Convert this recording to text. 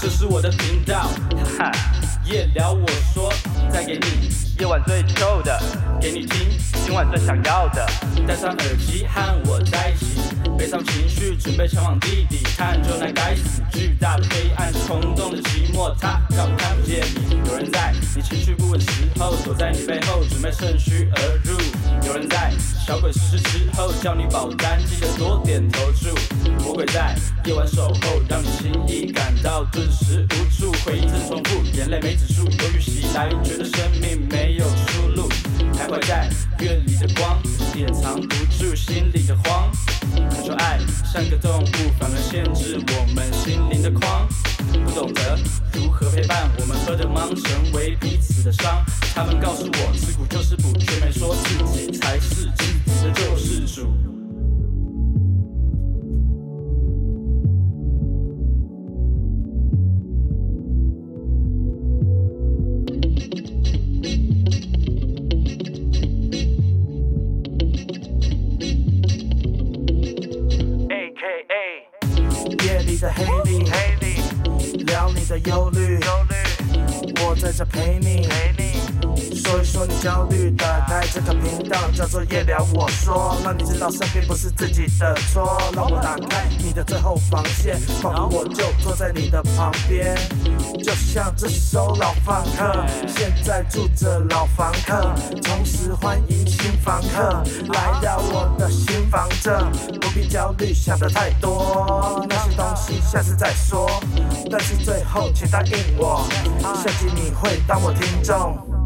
这是我的频道，哈，夜聊我说，再给你夜晚最臭的，给你听，今晚最想要的，戴上耳机和我在一起，背上情绪准备前往地底，探究那该死巨大的黑暗，冲动的寂寞，它让我看不见你。有人在你情绪不稳时候，躲在你背后，准备趁虚而入。有人在小鬼实施之后，叫你保单，记得多点投注。魔鬼在夜晚守候，让你轻易感到顿时无助，回忆正重复，眼泪没止住，忧郁袭来，觉得生命没有出路，徘徊在月里的光，掩藏不住心里的慌。渴求爱像个动物，反而限制我们心灵的框。不懂得如何陪伴我们喝着忙，成为彼此的伤。他们告诉我，吃苦就是补，却没说自己才是的黑里，黑里聊你的忧虑，我在这陪你，陪你，说一说你焦虑。打开这个频道叫做夜聊，我说，让你知道生病不是自己的错。让我打开你的最后防线，仿佛我就坐在你的旁边，就像这首老房客，现在住着老房客，同时欢迎新房客来到我的新房这，不必焦虑，想的太多，那些东西下次再说。但是最后，请答应我，下期你会当我听众。